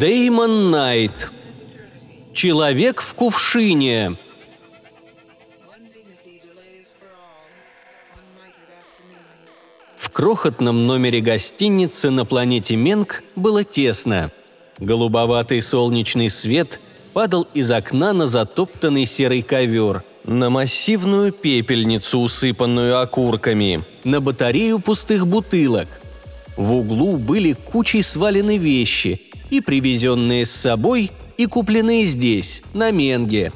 Деймон Найт. Человек в кувшине. В крохотном номере гостиницы на планете Менг было тесно. Голубоватый солнечный свет падал из окна на затоптанный серый ковер, на массивную пепельницу, усыпанную окурками, на батарею пустых бутылок. В углу были кучей свалены вещи, и привезенные с собой, и купленные здесь, на Менге.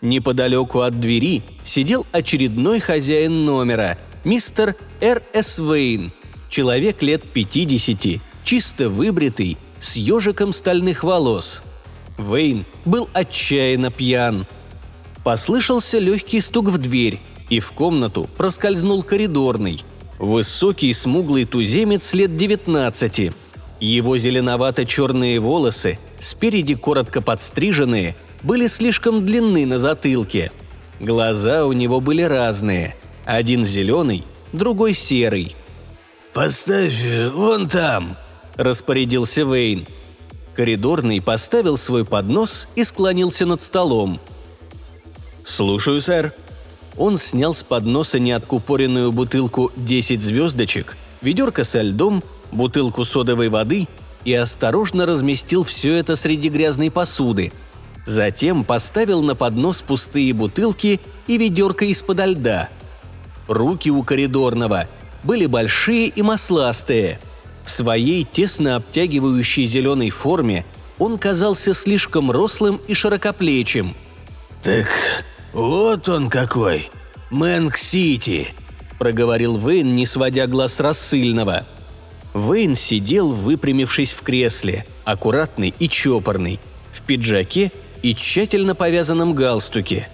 Неподалеку от двери сидел очередной хозяин номера, мистер Р. С. Вейн, человек лет 50, чисто выбритый, с ежиком стальных волос. Вейн был отчаянно пьян. Послышался легкий стук в дверь, и в комнату проскользнул коридорный. Высокий смуглый туземец лет 19. Его зеленовато-черные волосы, спереди коротко подстриженные, были слишком длинны на затылке. Глаза у него были разные. Один зеленый, другой серый. «Поставь вон там», – распорядился Вейн. Коридорный поставил свой поднос и склонился над столом. «Слушаю, сэр». Он снял с подноса неоткупоренную бутылку «10 звездочек», ведерко со льдом, бутылку содовой воды и осторожно разместил все это среди грязной посуды. Затем поставил на поднос пустые бутылки и ведерко из-под льда. Руки у коридорного были большие и масластые – в своей тесно обтягивающей зеленой форме он казался слишком рослым и широкоплечим. «Так вот он какой! Мэнк-Сити!» – проговорил Вейн, не сводя глаз рассыльного. Вейн сидел, выпрямившись в кресле, аккуратный и чопорный, в пиджаке и тщательно повязанном галстуке.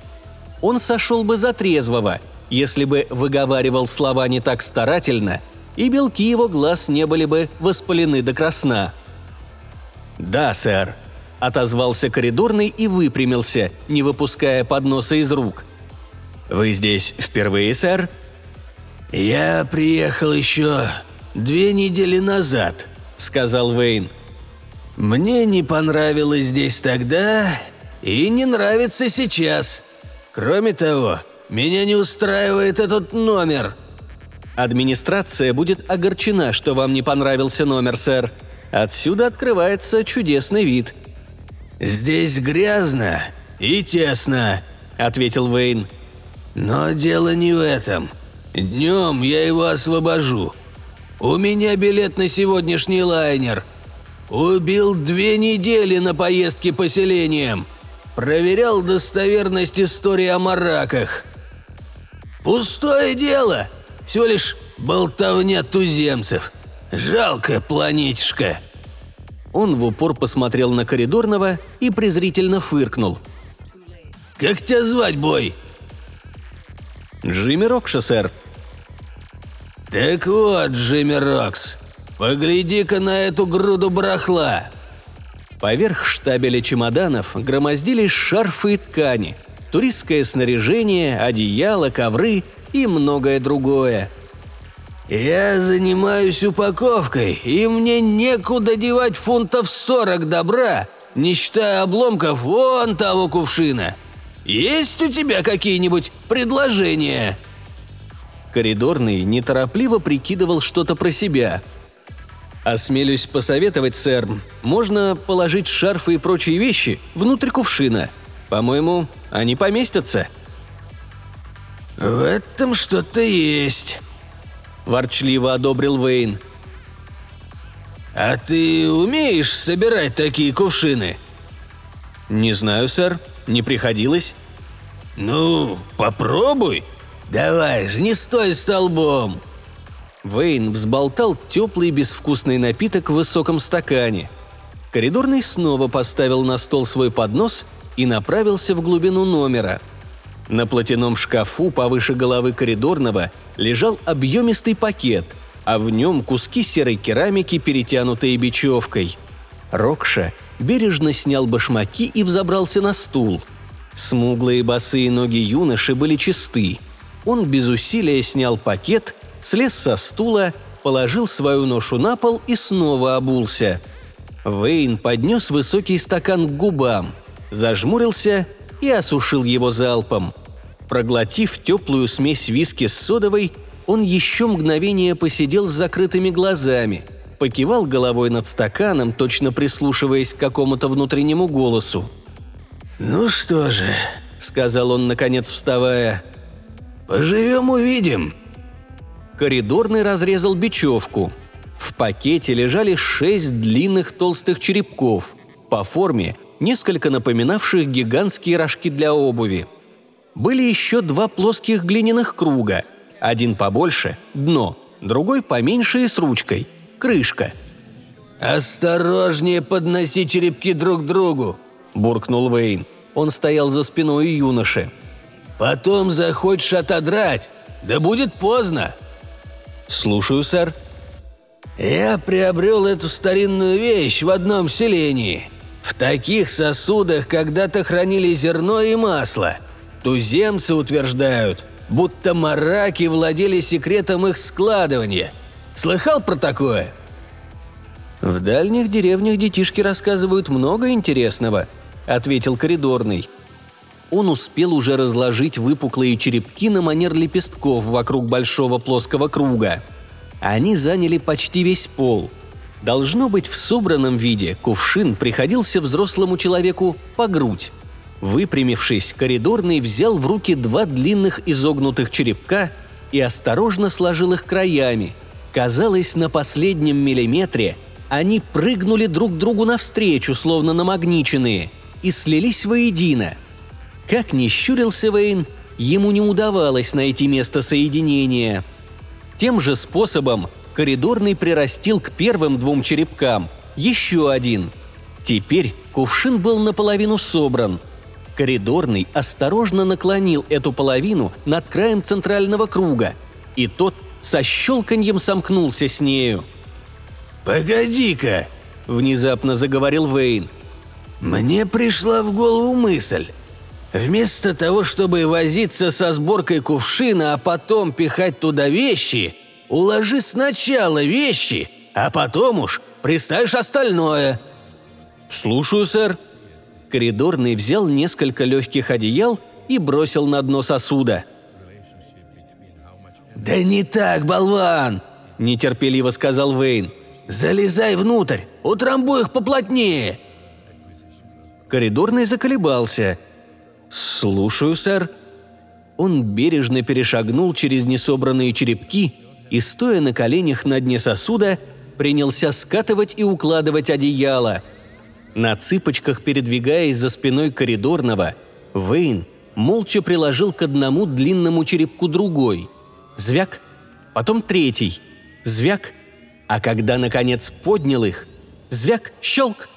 Он сошел бы за трезвого, если бы выговаривал слова не так старательно – и белки его глаз не были бы воспалены до красна. «Да, сэр», – отозвался коридорный и выпрямился, не выпуская подноса из рук. «Вы здесь впервые, сэр?» «Я приехал еще две недели назад», – сказал Вейн. «Мне не понравилось здесь тогда и не нравится сейчас. Кроме того, меня не устраивает этот номер. Администрация будет огорчена, что вам не понравился номер, сэр. Отсюда открывается чудесный вид». «Здесь грязно и тесно», — ответил Вейн. «Но дело не в этом. Днем я его освобожу. У меня билет на сегодняшний лайнер. Убил две недели на поездке поселением. Проверял достоверность истории о мараках. Пустое дело. Всего лишь болтовня туземцев. Жалкая планетишка». Он в упор посмотрел на коридорного и презрительно фыркнул. «Как тебя звать, бой?» «Джимми Рокша, сэр». «Так вот, Джимми Рокс, погляди-ка на эту груду барахла!» Поверх штабеля чемоданов громоздились шарфы и ткани, туристское снаряжение, одеяло, ковры и многое другое. «Я занимаюсь упаковкой, и мне некуда девать фунтов сорок добра, не считая обломков вон того кувшина. Есть у тебя какие-нибудь предложения?» Коридорный неторопливо прикидывал что-то про себя. «Осмелюсь посоветовать, сэр, можно положить шарфы и прочие вещи внутрь кувшина. По-моему, они поместятся», «В этом что-то есть», – ворчливо одобрил Вейн. «А ты умеешь собирать такие кувшины?» «Не знаю, сэр. Не приходилось». «Ну, попробуй. Давай же, не стой столбом». Вейн взболтал теплый безвкусный напиток в высоком стакане. Коридорный снова поставил на стол свой поднос и направился в глубину номера – на платяном шкафу повыше головы коридорного лежал объемистый пакет, а в нем куски серой керамики, перетянутые бечевкой. Рокша бережно снял башмаки и взобрался на стул. Смуглые босые ноги юноши были чисты. Он без усилия снял пакет, слез со стула, положил свою ношу на пол и снова обулся. Вейн поднес высокий стакан к губам, зажмурился и осушил его залпом. Проглотив теплую смесь виски с содовой, он еще мгновение посидел с закрытыми глазами, покивал головой над стаканом, точно прислушиваясь к какому-то внутреннему голосу. «Ну что же», — сказал он, наконец вставая, — «поживем увидим». Коридорный разрезал бечевку. В пакете лежали шесть длинных толстых черепков, по форме несколько напоминавших гигантские рожки для обуви. Были еще два плоских глиняных круга, один побольше – дно, другой поменьше и с ручкой – крышка. «Осторожнее подноси черепки друг к другу», – буркнул Вейн. Он стоял за спиной юноши. «Потом захочешь отодрать, да будет поздно». «Слушаю, сэр». «Я приобрел эту старинную вещь в одном селении. В таких сосудах когда-то хранили зерно и масло. Туземцы утверждают, будто мараки владели секретом их складывания. Слыхал про такое?» «В дальних деревнях детишки рассказывают много интересного», – ответил коридорный. Он успел уже разложить выпуклые черепки на манер лепестков вокруг большого плоского круга. Они заняли почти весь пол. Должно быть, в собранном виде кувшин приходился взрослому человеку по грудь. Выпрямившись, коридорный взял в руки два длинных изогнутых черепка и осторожно сложил их краями. Казалось, на последнем миллиметре они прыгнули друг другу навстречу, словно намагниченные, и слились воедино. Как ни щурился Вейн, ему не удавалось найти место соединения. Тем же способом коридорный прирастил к первым двум черепкам еще один. Теперь кувшин был наполовину собран. Коридорный осторожно наклонил эту половину над краем центрального круга, и тот со щелканьем сомкнулся с нею – «Погоди-ка!» – внезапно заговорил Вейн. «Мне пришла в голову мысль. Вместо того, чтобы возиться со сборкой кувшина, а потом пихать туда вещи, уложи сначала вещи, а потом уж приставишь остальное». «Слушаю, сэр». Коридорный взял несколько легких одеял и бросил на дно сосуда. «Да не так, болван!» – нетерпеливо сказал Вейн – «Залезай внутрь! Утрамбуй их поплотнее!» Коридорный заколебался. «Слушаю, сэр». Он бережно перешагнул через несобранные черепки и, стоя на коленях на дне сосуда, принялся скатывать и укладывать одеяло. На цыпочках, передвигаясь за спиной коридорного, Вейн молча приложил к одному длинному черепку другой. Звяк, потом третий. Звяк – а когда, наконец, поднял их, звяк, щелк,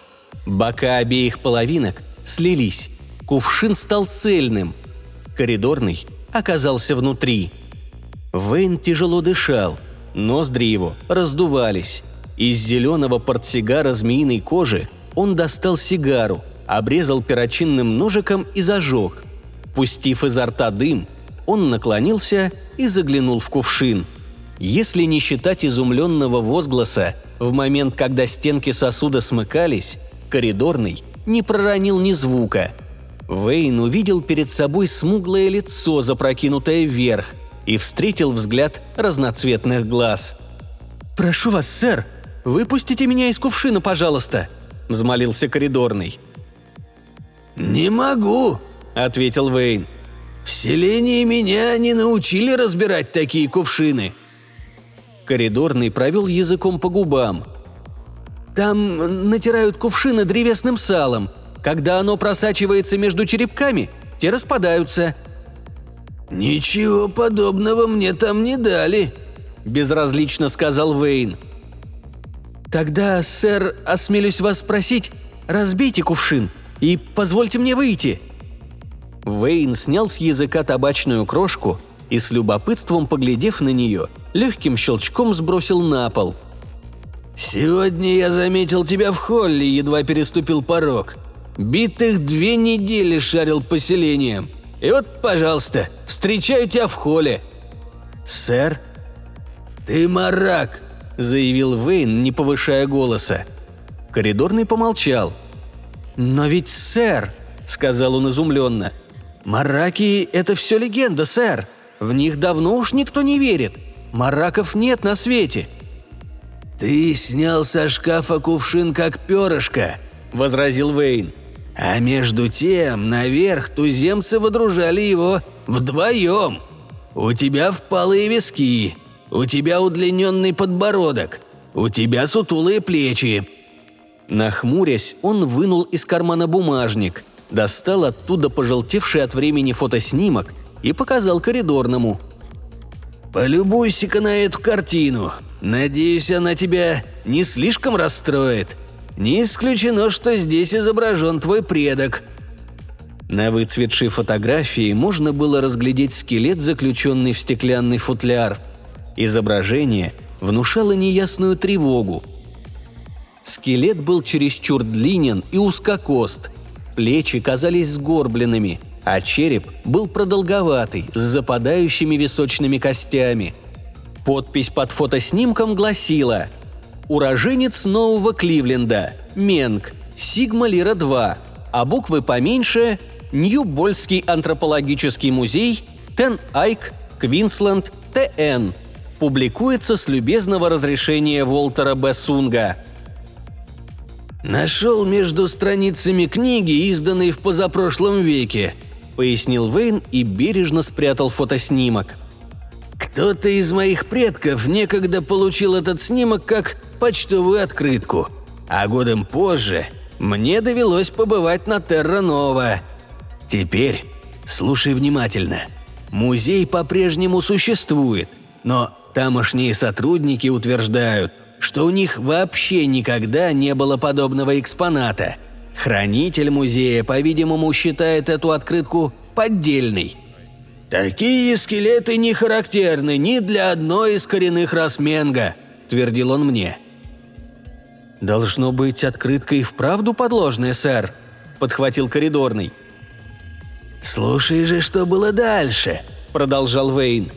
бока обеих половинок слились. Кувшин стал цельным. Коридорный оказался внутри. Вейн тяжело дышал, ноздри его раздувались. Из зеленого портсигара змеиной кожи он достал сигару, обрезал перочинным ножиком и зажег. Пустив изо рта дым, он наклонился и заглянул в кувшин – если не считать изумленного возгласа, в момент, когда стенки сосуда смыкались, коридорный не проронил ни звука. Вейн увидел перед собой смуглое лицо, запрокинутое вверх, и встретил взгляд разноцветных глаз. «Прошу вас, сэр, выпустите меня из кувшина, пожалуйста», – взмолился коридорный. «Не могу», – ответил Вейн. «В селении меня не научили разбирать такие кувшины», – Коридорный провел языком по губам. «Там натирают кувшины древесным салом. Когда оно просачивается между черепками, те распадаются». «Ничего подобного мне там не дали», – безразлично сказал Вейн. «Тогда, сэр, осмелюсь вас спросить, разбейте кувшин и позвольте мне выйти». Вейн снял с языка табачную крошку и с любопытством, поглядев на нее, легким щелчком сбросил на пол. «Сегодня я заметил тебя в холле, едва переступил порог. Битых две недели шарил поселением. И вот, пожалуйста, встречаю тебя в холле». «Сэр?» «Ты марак», – заявил Вейн, не повышая голоса. Коридорный помолчал. «Но ведь, сэр», — сказал он изумленно, — «мараки — это все легенда, сэр. В них давно уж никто не верит. Мараков нет на свете». «Ты снял со шкафа кувшин как перышко», — возразил Вейн. «А между тем, наверх туземцы водружали его вдвоем. У тебя впалые виски, у тебя удлиненный подбородок, у тебя сутулые плечи». Нахмурясь, он вынул из кармана бумажник, достал оттуда пожелтевший от времени фотоснимок и показал коридорному. «Полюбуйся-ка на эту картину. Надеюсь, она тебя не слишком расстроит. Не исключено, что здесь изображен твой предок». На выцветшей фотографии можно было разглядеть скелет, заключенный в стеклянный футляр. Изображение внушало неясную тревогу. Скелет был чересчур длинен и узкокост. Плечи казались сгорбленными, а череп был продолговатый, с западающими височными костями. Подпись под фотоснимком гласила «Уроженец Нового Кливленда, Менг, Сигма Лира 2», а буквы поменьше Нью-Больский антропологический музей, Тен Айк, Квинсленд, ТН. Публикуется с любезного разрешения Волтера Б. Сунга – «Нашел между страницами книги, изданной в позапрошлом веке», — пояснил Вейн и бережно спрятал фотоснимок. «Кто-то из моих предков некогда получил этот снимок как почтовую открытку, а годом позже мне довелось побывать на Терра-Нова. Теперь слушай внимательно. Музей по-прежнему существует, но тамошние сотрудники утверждают — что у них вообще никогда не было подобного экспоната. Хранитель музея, по-видимому, считает эту открытку поддельной. «Такие скелеты не характерны ни для одной из коренных рас Менга», – твердил он мне. «Должно быть, открытка и вправду подложная, сэр», – подхватил коридорный. «Слушай же, что было дальше», – продолжал Вейн.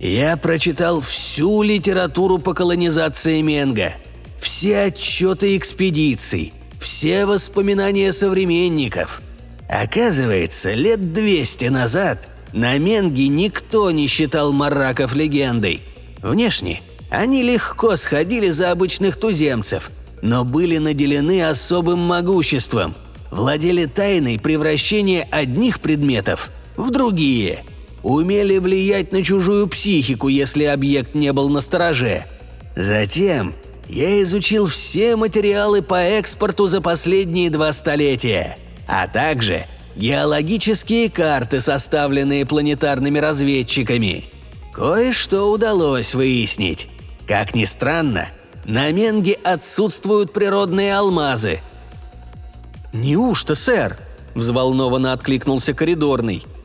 Я прочитал всю литературу по колонизации Менга, все отчеты экспедиций, все воспоминания современников. Оказывается, лет 200 назад на Менге никто не считал мараков легендой. Внешне они легко сходили за обычных туземцев, но были наделены особым могуществом, владели тайной превращения одних предметов в другие – умели влиять на чужую психику, если объект не был на стороже. Затем я изучил все материалы по экспорту за последние два столетия, а также геологические карты, составленные планетарными разведчиками. Кое-что удалось выяснить. Как ни странно, на Менге отсутствуют природные алмазы. «Неужто, сэр?» – взволнованно откликнулся коридорный –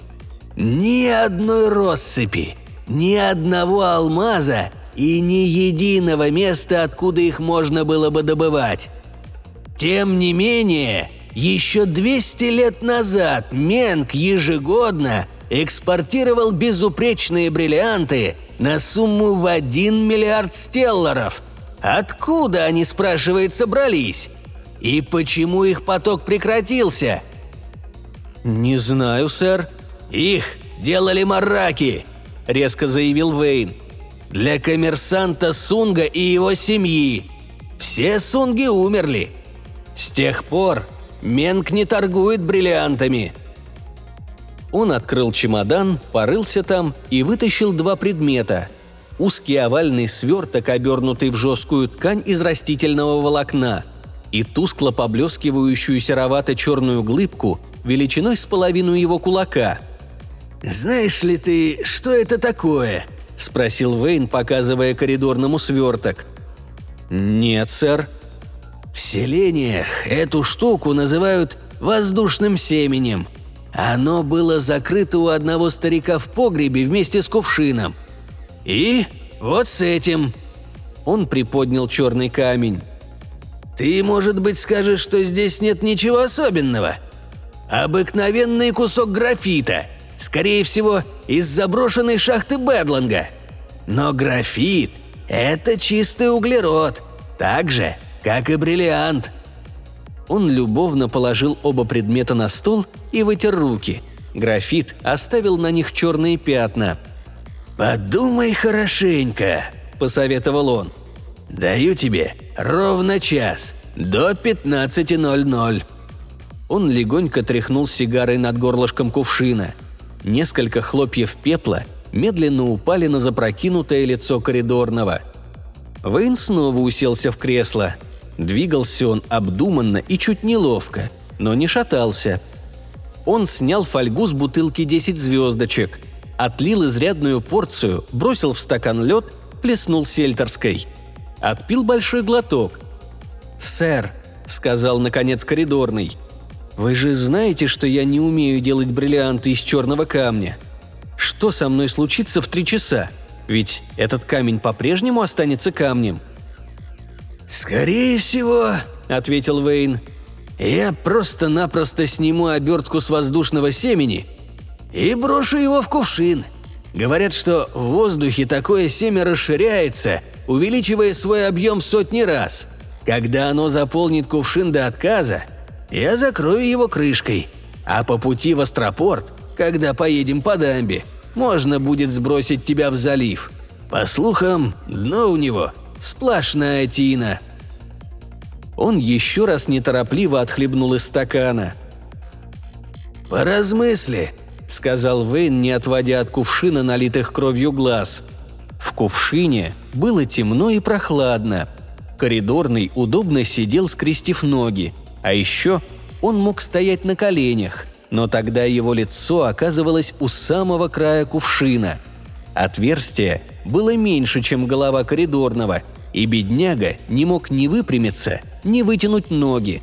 ни одной россыпи, ни одного алмаза и ни единого места, откуда их можно было бы добывать. Тем не менее, еще 200 лет назад Менг ежегодно экспортировал безупречные бриллианты на сумму в 1 миллиард стелларов. Откуда они, спрашивается, брались? И почему их поток прекратился? «Не знаю, сэр», «Их делали мараки», – резко заявил Вейн. «Для коммерсанта Сунга и его семьи. Все Сунги умерли. С тех пор Менг не торгует бриллиантами». Он открыл чемодан, порылся там и вытащил два предмета. Узкий овальный сверток, обернутый в жесткую ткань из растительного волокна, и тускло поблескивающую серовато-черную глыбку величиной с половину его кулака – «Знаешь ли ты, что это такое?» – спросил Вейн, показывая коридорному сверток. «Нет, сэр». «В селениях эту штуку называют воздушным семенем. Оно было закрыто у одного старика в погребе вместе с кувшином. И вот с этим». Он приподнял черный камень. «Ты, может быть, скажешь, что здесь нет ничего особенного? Обыкновенный кусок графита – Скорее всего, из заброшенной шахты Бэдланга. Но графит – это чистый углерод, так же, как и бриллиант». Он любовно положил оба предмета на стол и вытер руки. Графит оставил на них черные пятна. «Подумай хорошенько», – посоветовал он. «Даю тебе ровно час, до 15.00». Он легонько тряхнул сигарой над горлышком кувшина. Несколько хлопьев пепла медленно упали на запрокинутое лицо коридорного. Вейн снова уселся в кресло. Двигался он обдуманно и чуть неловко, но не шатался. Он снял фольгу с бутылки 10 звездочек, отлил изрядную порцию, бросил в стакан лед, плеснул сельтерской. Отпил большой глоток. «Сэр», — сказал наконец коридорный, — «вы же знаете, что я не умею делать бриллианты из черного камня. Что со мной случится в три часа? Ведь этот камень по-прежнему останется камнем». «Скорее всего», — ответил Вейн, — «я просто-напросто сниму обертку с воздушного семени и брошу его в кувшин. Говорят, что в воздухе такое семя расширяется, увеличивая свой объем сотни раз. Когда оно заполнит кувшин до отказа, я закрою его крышкой, а по пути в Астропорт, когда поедем по дамбе, можно будет сбросить тебя в залив. По слухам, дно у него сплошная тина». Он еще раз неторопливо отхлебнул из стакана. «Поразмысли», — сказал Вейн, не отводя от кувшина налитых кровью глаз. В кувшине было темно и прохладно. Коридорный удобно сидел, скрестив ноги, а еще он мог стоять на коленях, но тогда его лицо оказывалось у самого края кувшина. Отверстие было меньше, чем голова коридорного, и бедняга не мог ни выпрямиться, ни вытянуть ноги.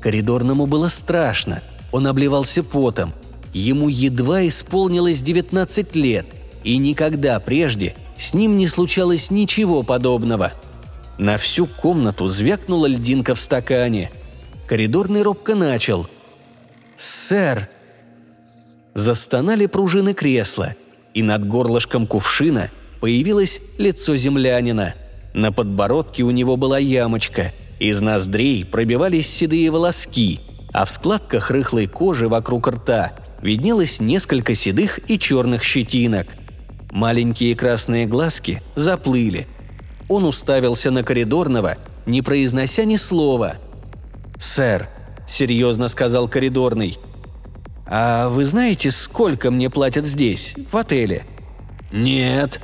Коридорному было страшно, он обливался потом. Ему едва исполнилось 19 лет, и никогда прежде с ним не случалось ничего подобного. На всю комнату звякнула льдинка в стакане. Коридорный робко начал. «Сэр!» Застонали пружины кресла, и над горлышком кувшина появилось лицо землянина – на подбородке у него была ямочка, из ноздрей пробивались седые волоски, а в складках рыхлой кожи вокруг рта виднелось несколько седых и черных щетинок. Маленькие красные глазки заплыли. Он уставился на коридорного, не произнося ни слова. «Сэр», — серьезно сказал коридорный, — «а вы знаете, сколько мне платят здесь, в отеле?» «Нет»,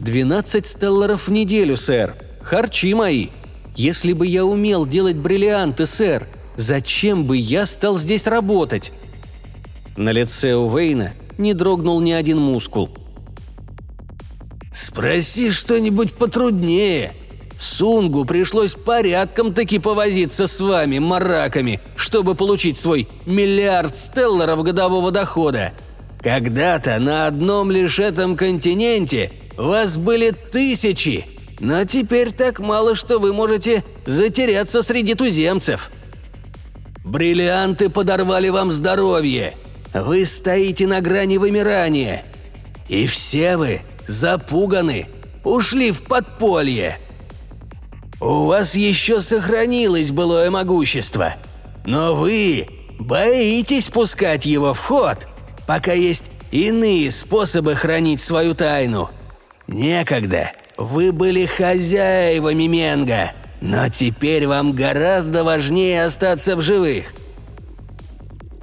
«Двенадцать стелларов в неделю, сэр. Харчи мои. Если бы я умел делать бриллианты, сэр, зачем бы я стал здесь работать?» На лице у Вейна не дрогнул ни один мускул. «Спроси что-нибудь потруднее. Сунгу пришлось порядком таки повозиться с вами, мараками, чтобы получить свой миллиард стелларов годового дохода. Когда-то на одном лишь этом континенте вас были тысячи, но теперь так мало, что вы можете затеряться среди туземцев. Бриллианты подорвали вам здоровье. Вы стоите на грани вымирания. И все вы запуганы, ушли в подполье. У вас еще сохранилось былое могущество, но вы боитесь пускать его в ход, пока есть иные способы хранить свою тайну – Некогда. Вы были хозяевами Менга, но теперь вам гораздо важнее остаться в живых.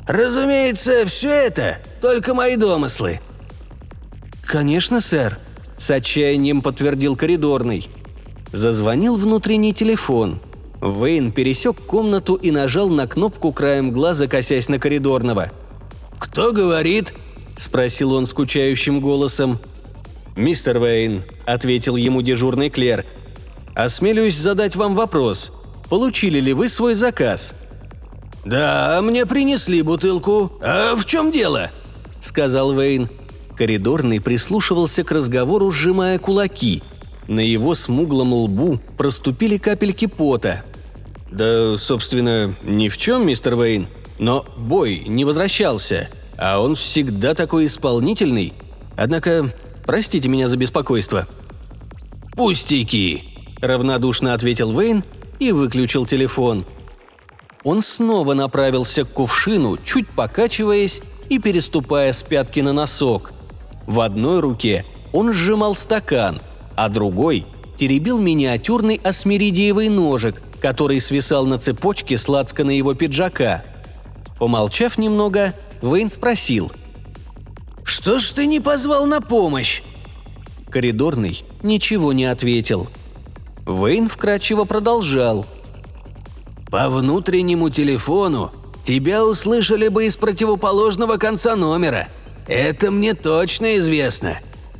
Разумеется, все это только мои домыслы. Конечно, сэр, с отчаянием подтвердил коридорный. Зазвонил внутренний телефон. Вейн пересек комнату и нажал на кнопку краем глаза, косясь на коридорного. «Кто говорит?» – спросил он скучающим голосом. «Мистер Вейн», — ответил ему дежурный клерк, — «осмелюсь задать вам вопрос. Получили ли вы свой заказ?» «Да, мне принесли бутылку. А в чем дело?» — сказал Вейн. Коридорный прислушивался к разговору, сжимая кулаки. На его смуглом лбу проступили капельки пота. «Да, собственно, ни в чем, мистер Вейн. Но бой не возвращался, а он всегда такой исполнительный. Однако Простите меня за беспокойство». «Пустяки», – равнодушно ответил Вейн и выключил телефон. Он снова направился к кувшину, чуть покачиваясь и переступая с пятки на носок. В одной руке он сжимал стакан, а другой теребил миниатюрный асмеридиевый ножик, который свисал на цепочке сладко на его пиджака. Помолчав немного, Вейн спросил. «Что ж ты не позвал на помощь?» Коридорный ничего не ответил. Вейн вкрадчиво продолжал. «По внутреннему телефону тебя услышали бы из противоположного конца номера. Это мне точно известно.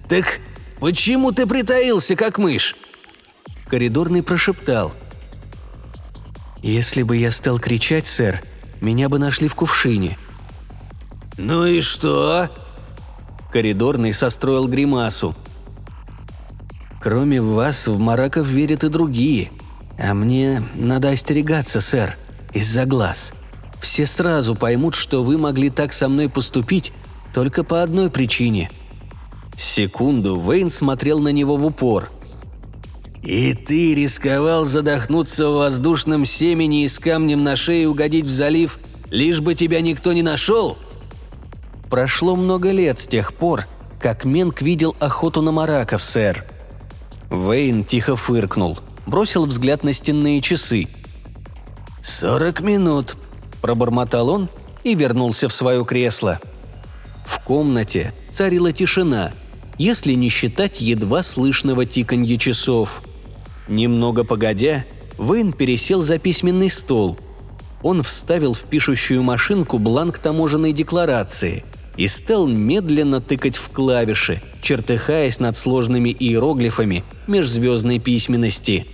Так почему ты притаился, как мышь?» Коридорный прошептал. «Если бы я стал кричать, сэр, меня бы нашли в кувшине». «Ну и что?» Коридорный состроил гримасу. Кроме вас, в Мараков верят и другие. А мне надо остерегаться, сэр, из-за глаз. Все сразу поймут, что вы могли так со мной поступить только по одной причине». Секунду Вейн смотрел на него в упор. «И ты рисковал задохнуться в воздушном семени и с камнем на шее угодить в залив, лишь бы тебя никто не нашел?» Прошло много лет с тех пор, как Менк видел охоту на мараков, сэр. Вейн тихо фыркнул, бросил взгляд на стенные часы. «Сорок минут», – пробормотал он и вернулся в свое кресло. В комнате царила тишина, если не считать едва слышного тиканья часов. Немного погодя, Вейн пересел за письменный стол. Он вставил в пишущую машинку бланк таможенной декларации – и стал медленно тыкать в клавиши, чертыхаясь над сложными иероглифами межзвездной письменности.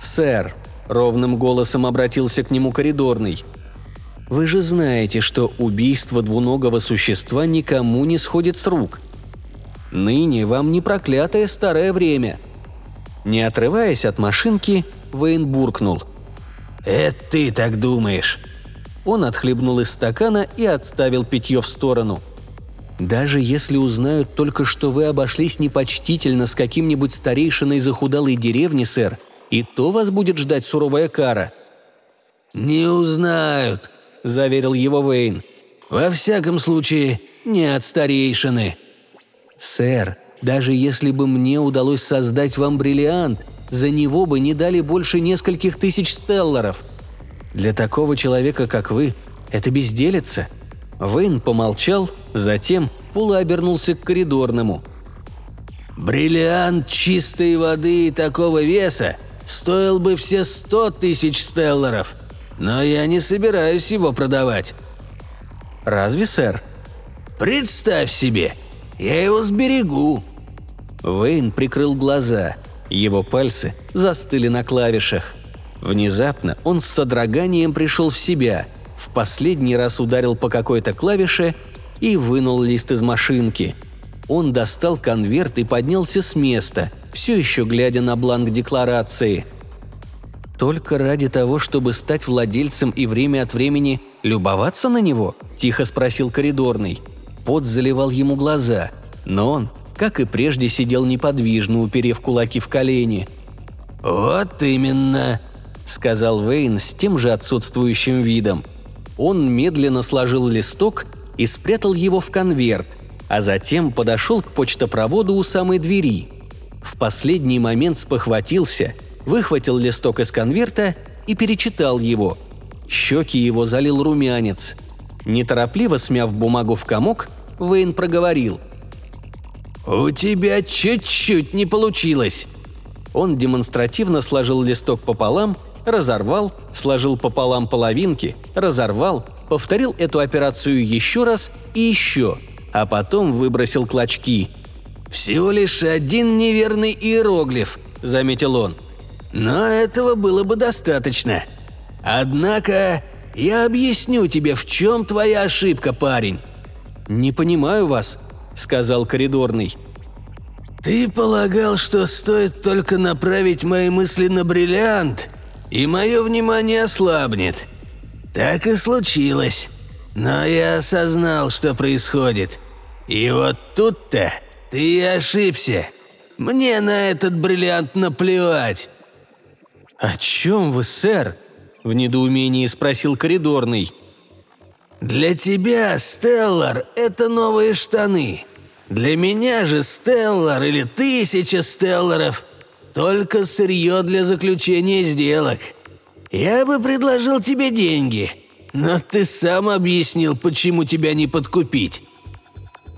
«Сэр», — ровным голосом обратился к нему коридорный, — «вы же знаете, что убийство двуногого существа никому не сходит с рук. Ныне вам не проклятое старое время». Не отрываясь от машинки, Вейн буркнул. «Это ты так думаешь?» Он отхлебнул из стакана и отставил питье в сторону. «Даже если узнают только, что вы обошлись непочтительно с каким-нибудь старейшиной захудалой деревни, сэр, и то вас будет ждать суровая кара». «Не узнают», – заверил его Вейн. «Во всяком случае, не от старейшины». «Сэр, даже если бы мне удалось создать вам бриллиант, за него бы не дали больше нескольких тысяч стелларов», для такого человека, как вы, это безделица». Вейн помолчал, затем полуобернулся к коридорному. «Бриллиант чистой воды такого веса стоил бы все сто тысяч стелларов, но я не собираюсь его продавать». «Разве, сэр?» «Представь себе, я его сберегу». Вейн прикрыл глаза. Его пальцы застыли на клавишах. Внезапно он с содроганием пришел в себя, в последний раз ударил по какой-то клавише и вынул лист из машинки. Он достал конверт и поднялся с места, все еще глядя на бланк декларации. «Только ради того, чтобы стать владельцем и время от времени любоваться на него?» – тихо спросил коридорный. Пот заливал ему глаза, но он, как и прежде, сидел неподвижно, уперев кулаки в колени. «Вот именно», – сказал Вейн с тем же отсутствующим видом. Он медленно сложил листок и спрятал его в конверт, а затем подошел к почтопроводу у самой двери. В последний момент спохватился, выхватил листок из конверта и перечитал его. Щеки его залил румянец. Неторопливо смяв бумагу в комок, Вейн проговорил. «У тебя чуть-чуть не получилось!» Он демонстративно сложил листок пополам разорвал, сложил пополам половинки, разорвал, повторил эту операцию еще раз и еще, а потом выбросил клочки. «Всего лишь один неверный иероглиф», — заметил он. «Но этого было бы достаточно. Однако я объясню тебе, в чем твоя ошибка, парень». «Не понимаю вас», — сказал коридорный. «Ты полагал, что стоит только направить мои мысли на бриллиант, и мое внимание ослабнет. Так и случилось. Но я осознал, что происходит. И вот тут-то ты ошибся. Мне на этот бриллиант наплевать. «О чем вы, сэр?» – в недоумении спросил коридорный. «Для тебя, Стеллар, это новые штаны. Для меня же Стеллар или тысяча Стелларов – только сырье для заключения сделок. Я бы предложил тебе деньги, но ты сам объяснил, почему тебя не подкупить.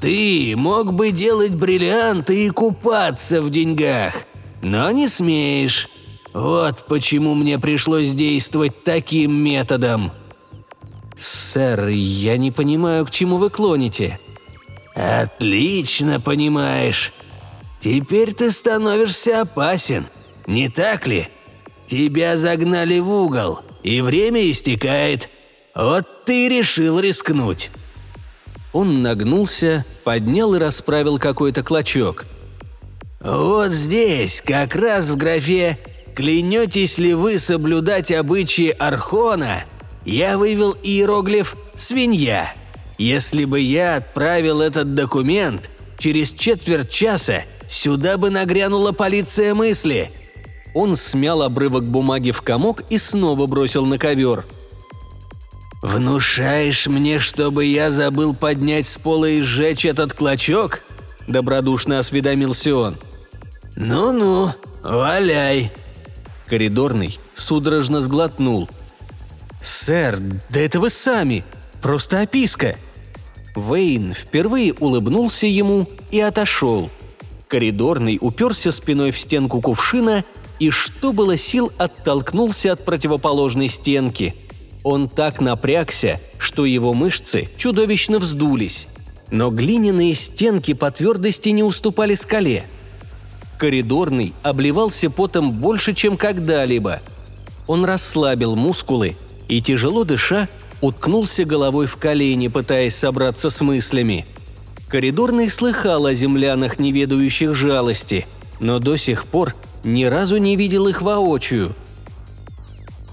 Ты мог бы делать бриллианты и купаться в деньгах, но не смеешь. Вот почему мне пришлось действовать таким методом». «Сэр, я не понимаю, к чему вы клоните». «Отлично понимаешь. Теперь ты становишься опасен, не так ли? Тебя загнали в угол, и время истекает. Вот ты решил рискнуть». Он нагнулся, поднял и расправил какой-то клочок. «Вот здесь, как раз в графе «Клянетесь ли вы соблюдать обычаи Архона?» я вывел иероглиф «свинья». Если бы я отправил этот документ, через четверть часа сюда бы нагрянула полиция мысли. Он смял обрывок бумаги в комок и снова бросил на ковер. «Внушаешь мне, чтобы я забыл поднять с пола и сжечь этот клочок?» – добродушно осведомился он. «Ну-ну, валяй!» Коридорный судорожно сглотнул. «Сэр, да это вы сами! Просто описка!» Вейн впервые улыбнулся ему и отошел. Коридорный уперся спиной в стенку кувшина и, что было сил, оттолкнулся от противоположной стенки. Он так напрягся, что его мышцы чудовищно вздулись. Но глиняные стенки по твердости не уступали скале. Коридорный обливался потом больше, чем когда-либо. Он расслабил мускулы и, тяжело дыша, уткнулся головой в колени, пытаясь собраться с мыслями. Коридорный слыхал о землянах, не ведающих жалости, но до сих пор ни разу не видел их воочию.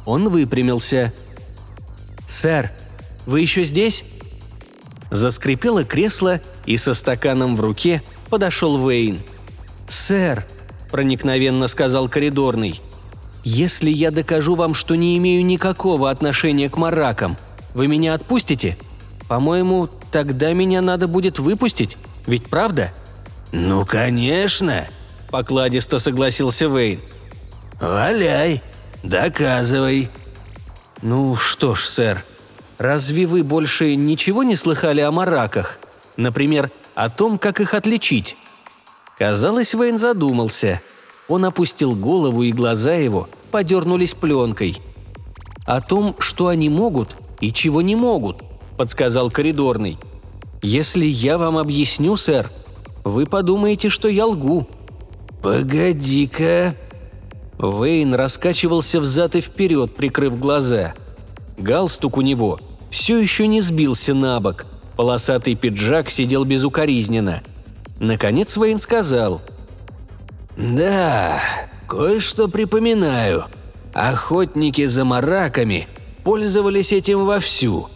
Он выпрямился. «Сэр, вы еще здесь?» Заскрипело кресло, и со стаканом в руке подошел Вейн. «Сэр», – проникновенно сказал коридорный, – «если я докажу вам, что не имею никакого отношения к маракам, вы меня отпустите? По-моему, тогда меня надо будет выпустить, ведь правда?» «Ну, конечно!» – покладисто согласился Вейн. «Валяй, доказывай!» «Ну что ж, сэр, разве вы больше ничего не слыхали о мараках? Например, о том, как их отличить?» Казалось, Вейн задумался. Он опустил голову, и глаза его подернулись пленкой. О том, что они могут, и чего не могут», – подсказал коридорный. «Если я вам объясню, сэр, вы подумаете, что я лгу». «Погоди-ка». Вейн раскачивался взад и вперед, прикрыв глаза. Галстук у него все еще не сбился на бок. Полосатый пиджак сидел безукоризненно. Наконец Вейн сказал. «Да, кое-что припоминаю. Охотники за мараками пользовались этим вовсю.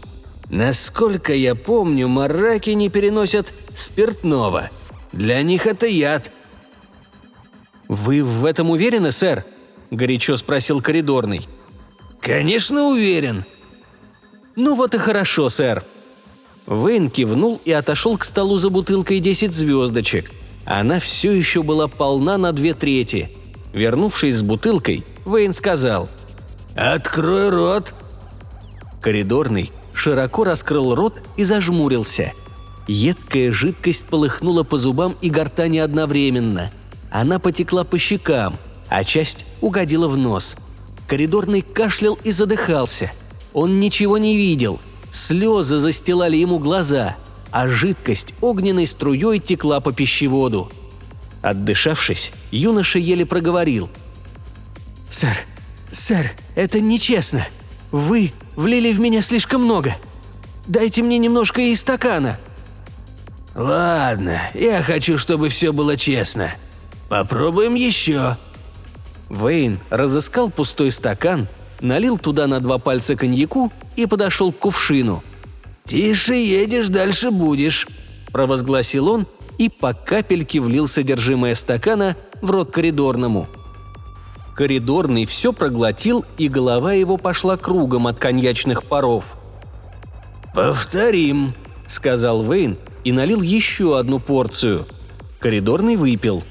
Насколько я помню, мараки не переносят спиртного. Для них это яд. «Вы в этом уверены, сэр?» – горячо спросил коридорный. «Конечно уверен». «Ну вот и хорошо, сэр». Вейн кивнул и отошел к столу за бутылкой 10 звездочек. Она все еще была полна на две трети. Вернувшись с бутылкой, Вейн сказал «Открой рот!» Коридорный широко раскрыл рот и зажмурился. Едкая жидкость полыхнула по зубам и гортани одновременно. Она потекла по щекам, а часть угодила в нос. Коридорный кашлял и задыхался. Он ничего не видел. Слезы застилали ему глаза, а жидкость огненной струей текла по пищеводу. Отдышавшись, юноша еле проговорил. «Сэр, сэр, это нечестно. Вы влили в меня слишком много. Дайте мне немножко из стакана». «Ладно, я хочу, чтобы все было честно. Попробуем еще». Вейн разыскал пустой стакан, налил туда на два пальца коньяку и подошел к кувшину. «Тише едешь, дальше будешь», – провозгласил он и по капельке влил содержимое стакана в рот коридорному. Коридорный все проглотил, и голова его пошла кругом от коньячных паров. «Повторим», — сказал Вейн и налил еще одну порцию. Коридорный выпил.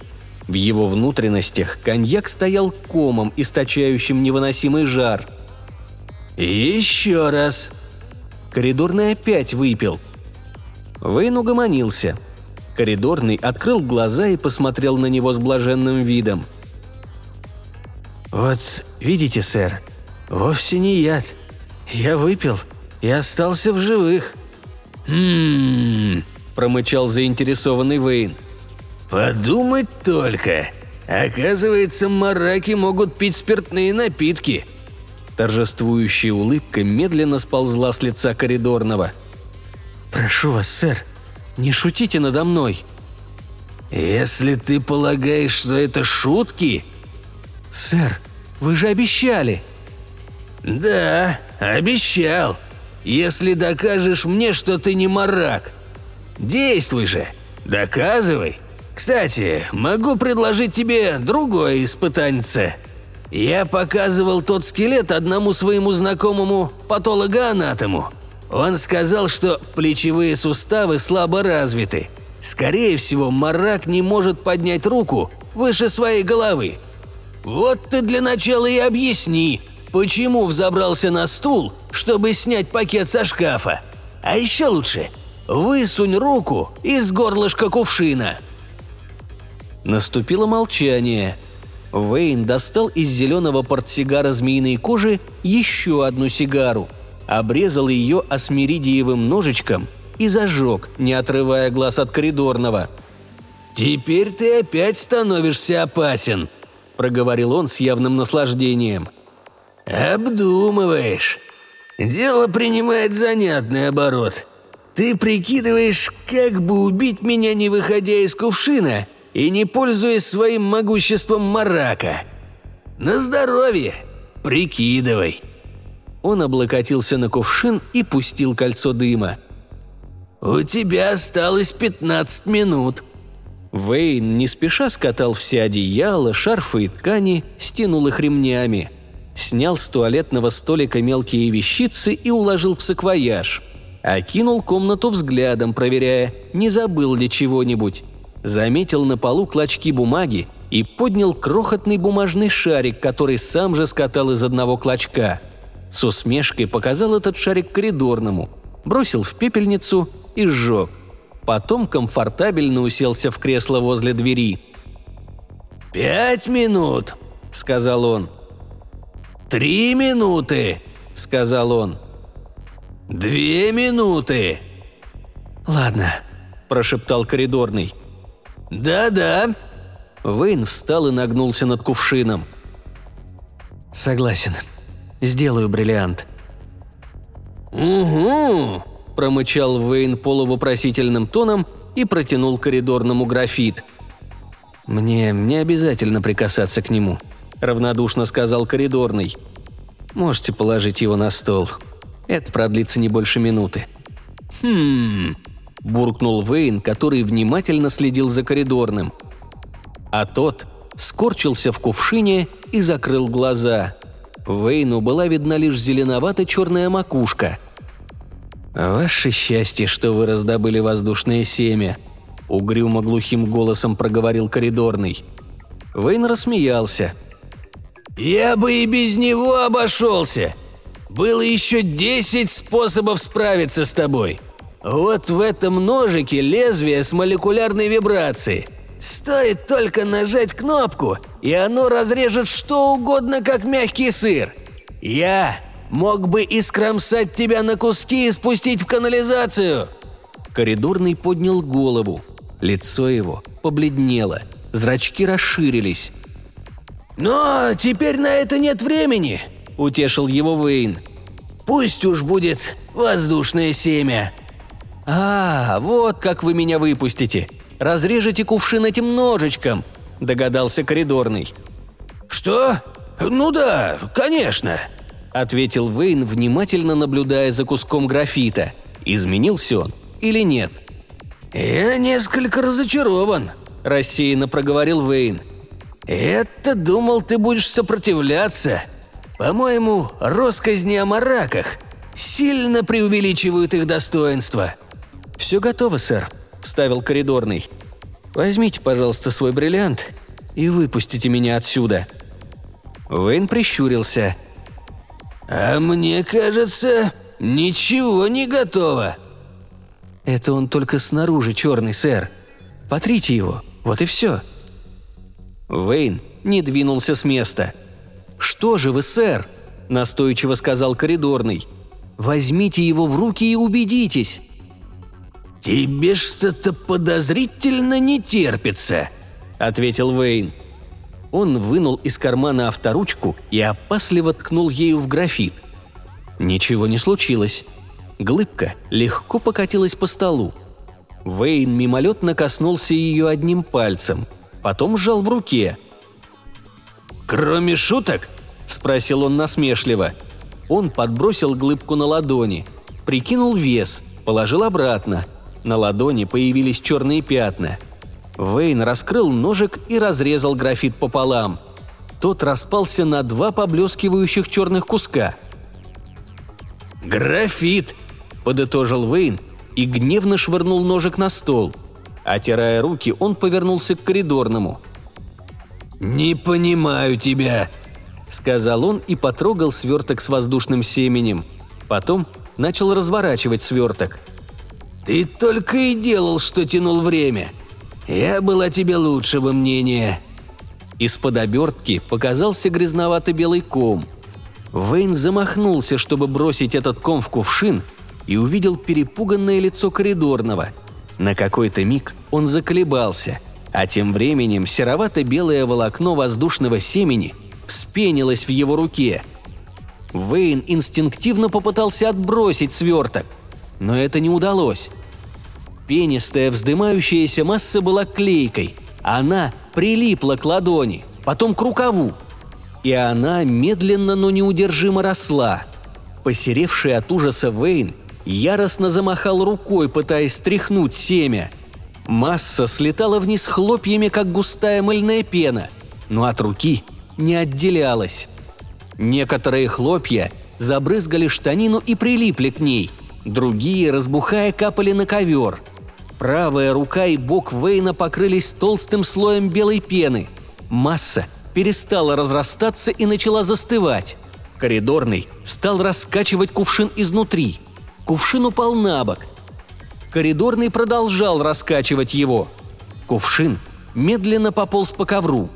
В его внутренностях коньяк стоял комом, источающим невыносимый жар. «Еще раз», Коридорный опять выпил. Вейн угомонился. Коридорный открыл глаза и посмотрел на него с блаженным видом – «Вот, видите, сэр, вовсе не яд. Я выпил и остался в живых». «Хм...» – промычал заинтересованный Вейн. «Подумать только. Оказывается, мараки могут пить спиртные напитки». Торжествующая улыбка медленно сползла с лица коридорного. «Прошу вас, сэр, не шутите надо мной». «Если ты полагаешь, что это шутки, «Сэр, вы же обещали!» «Да, обещал. Если докажешь мне, что ты не марак. Действуй же, доказывай. Кстати, могу предложить тебе другое испытаньце. Я показывал тот скелет одному своему знакомому патологоанатому. Он сказал, что плечевые суставы слабо развиты. Скорее всего, марак не может поднять руку выше своей головы. Вот ты для начала и объясни, почему взобрался на стул, чтобы снять пакет со шкафа. А еще лучше, высунь руку из горлышка кувшина». Наступило молчание. Вейн достал из зеленого портсигара змеиной кожи еще одну сигару, обрезал ее осмиридиевым ножичком и зажег, не отрывая глаз от коридорного. «Теперь ты опять становишься опасен», проговорил он с явным наслаждением. «Обдумываешь. Дело принимает занятный оборот. Ты прикидываешь, как бы убить меня, не выходя из кувшина и не пользуясь своим могуществом марака. На здоровье. Прикидывай». Он облокотился на кувшин и пустил кольцо дыма. «У тебя осталось пятнадцать минут», Вейн не спеша скатал все одеяла, шарфы и ткани, стянул их ремнями. Снял с туалетного столика мелкие вещицы и уложил в саквояж. Окинул комнату взглядом, проверяя, не забыл ли чего-нибудь. Заметил на полу клочки бумаги и поднял крохотный бумажный шарик, который сам же скатал из одного клочка. С усмешкой показал этот шарик коридорному, бросил в пепельницу и сжег. Потом комфортабельно уселся в кресло возле двери. «Пять минут», — сказал он. «Три минуты», — сказал он. «Две минуты». «Ладно», – прошептал коридорный. «Да-да». Вейн встал и нагнулся над кувшином. «Согласен. Сделаю бриллиант». «Угу», промычал Вейн полувопросительным тоном и протянул коридорному графит. «Мне не обязательно прикасаться к нему», – равнодушно сказал коридорный. «Можете положить его на стол. Это продлится не больше минуты». «Хм...» – буркнул Вейн, который внимательно следил за коридорным. А тот скорчился в кувшине и закрыл глаза. Вейну была видна лишь зеленовато-черная макушка – «Ваше счастье, что вы раздобыли воздушное семя», – угрюмо глухим голосом проговорил коридорный. Вейн рассмеялся. «Я бы и без него обошелся. Было еще десять способов справиться с тобой. Вот в этом ножике лезвие с молекулярной вибрацией. Стоит только нажать кнопку, и оно разрежет что угодно, как мягкий сыр. Я Мог бы искромсать тебя на куски и спустить в канализацию!» Коридорный поднял голову. Лицо его побледнело, зрачки расширились. «Но теперь на это нет времени», – утешил его Вейн. «Пусть уж будет воздушное семя». «А, вот как вы меня выпустите. Разрежете кувшин этим ножичком», – догадался коридорный. «Что? Ну да, конечно», – ответил Вейн, внимательно наблюдая за куском графита. Изменился он или нет? «Я несколько разочарован», – рассеянно проговорил Вейн. «Это думал, ты будешь сопротивляться. По-моему, росказни о мараках сильно преувеличивают их достоинство». «Все готово, сэр», – вставил коридорный. «Возьмите, пожалуйста, свой бриллиант и выпустите меня отсюда». Вейн прищурился. «А мне кажется, ничего не готово». «Это он только снаружи черный, сэр. Потрите его, вот и все». Вейн не двинулся с места. «Что же вы, сэр?» – настойчиво сказал коридорный. «Возьмите его в руки и убедитесь». «Тебе что-то подозрительно не терпится», – ответил Вейн. Он вынул из кармана авторучку и опасливо ткнул ею в графит. Ничего не случилось. Глыбка легко покатилась по столу. Вейн мимолетно коснулся ее одним пальцем, потом сжал в руке. «Кроме шуток?» – спросил он насмешливо. Он подбросил глыбку на ладони, прикинул вес, положил обратно – на ладони появились черные пятна. Вейн раскрыл ножик и разрезал графит пополам. Тот распался на два поблескивающих черных куска. «Графит!» – подытожил Вейн и гневно швырнул ножик на стол. Отирая руки, он повернулся к коридорному. «Не понимаю тебя», – сказал он и потрогал сверток с воздушным семенем. Потом начал разворачивать сверток – ты только и делал, что тянул время. Я был о тебе лучшего мнения». Из-под обертки показался грязновато-белый ком. Вейн замахнулся, чтобы бросить этот ком в кувшин, и увидел перепуганное лицо коридорного. На какой-то миг он заколебался, а тем временем серовато-белое волокно воздушного семени вспенилось в его руке. Вейн инстинктивно попытался отбросить сверток, но это не удалось. Пенистая вздымающаяся масса была клейкой. Она прилипла к ладони, потом к рукаву. И она медленно, но неудержимо росла. Посеревший от ужаса Вейн яростно замахал рукой, пытаясь стряхнуть семя. Масса слетала вниз хлопьями, как густая мыльная пена, но от руки не отделялась. Некоторые хлопья забрызгали штанину и прилипли к ней, другие, разбухая, капали на ковер – Правая рука и бок Вейна покрылись толстым слоем белой пены. Масса перестала разрастаться и начала застывать. Коридорный стал раскачивать кувшин изнутри. Кувшин упал на бок. Коридорный продолжал раскачивать его. Кувшин медленно пополз по ковру.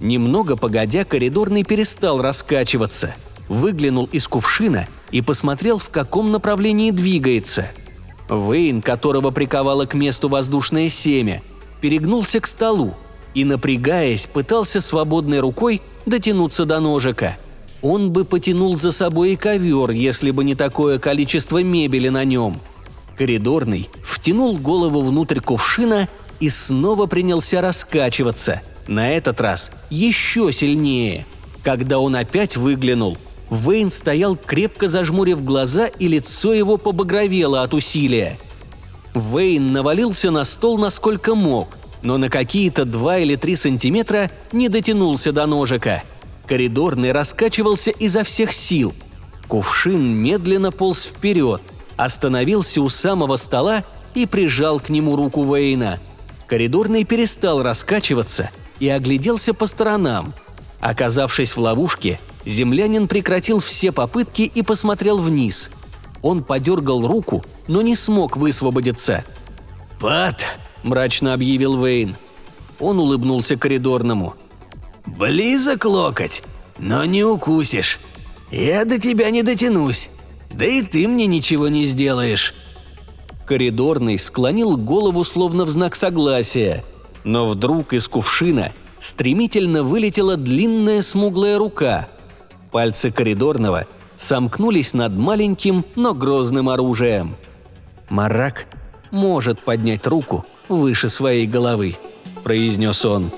Немного погодя, коридорный перестал раскачиваться, выглянул из кувшина и посмотрел, в каком направлении двигается – Вейн, которого приковало к месту воздушное семя, перегнулся к столу и, напрягаясь, пытался свободной рукой дотянуться до ножика. Он бы потянул за собой и ковер, если бы не такое количество мебели на нем. Коридорный втянул голову внутрь кувшина и снова принялся раскачиваться, на этот раз еще сильнее. Когда он опять выглянул – Вейн стоял крепко зажмурив глаза, и лицо его побагровело от усилия. Вейн навалился на стол насколько мог, но на какие-то два или три сантиметра не дотянулся до ножика. Коридорный раскачивался изо всех сил. Кувшин медленно полз вперед, остановился у самого стола и прижал к нему руку Вейна. Коридорный перестал раскачиваться и огляделся по сторонам. Оказавшись в ловушке, Землянин прекратил все попытки и посмотрел вниз. Он подергал руку, но не смог высвободиться. «Пат!» – мрачно объявил Вейн. Он улыбнулся коридорному. «Близок локоть, но не укусишь. Я до тебя не дотянусь. Да и ты мне ничего не сделаешь». Коридорный склонил голову словно в знак согласия, но вдруг из кувшина стремительно вылетела длинная смуглая рука – Пальцы коридорного сомкнулись над маленьким, но грозным оружием. Марак может поднять руку выше своей головы, произнес он.